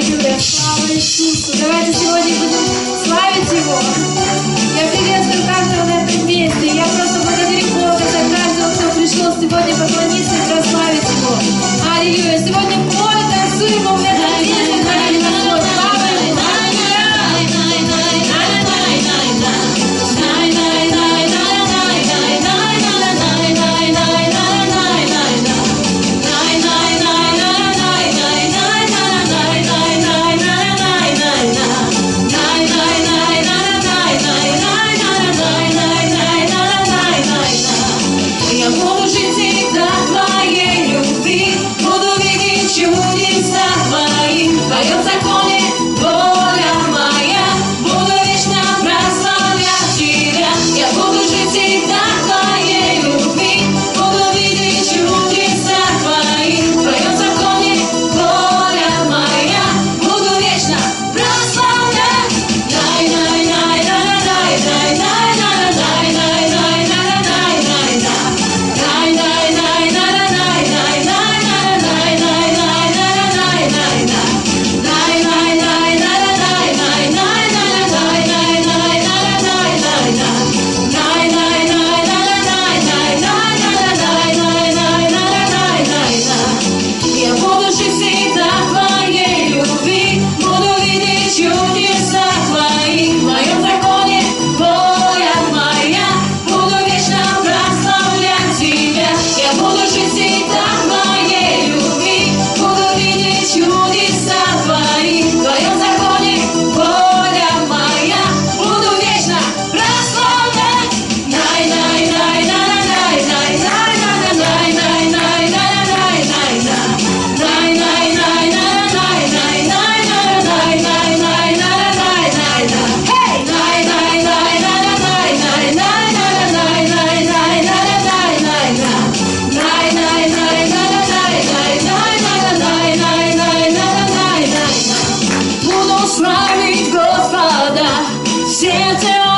Аллилуйя, слава Иисусу. Давайте сегодня будем славить Его. Я приветствую 안녕하세요.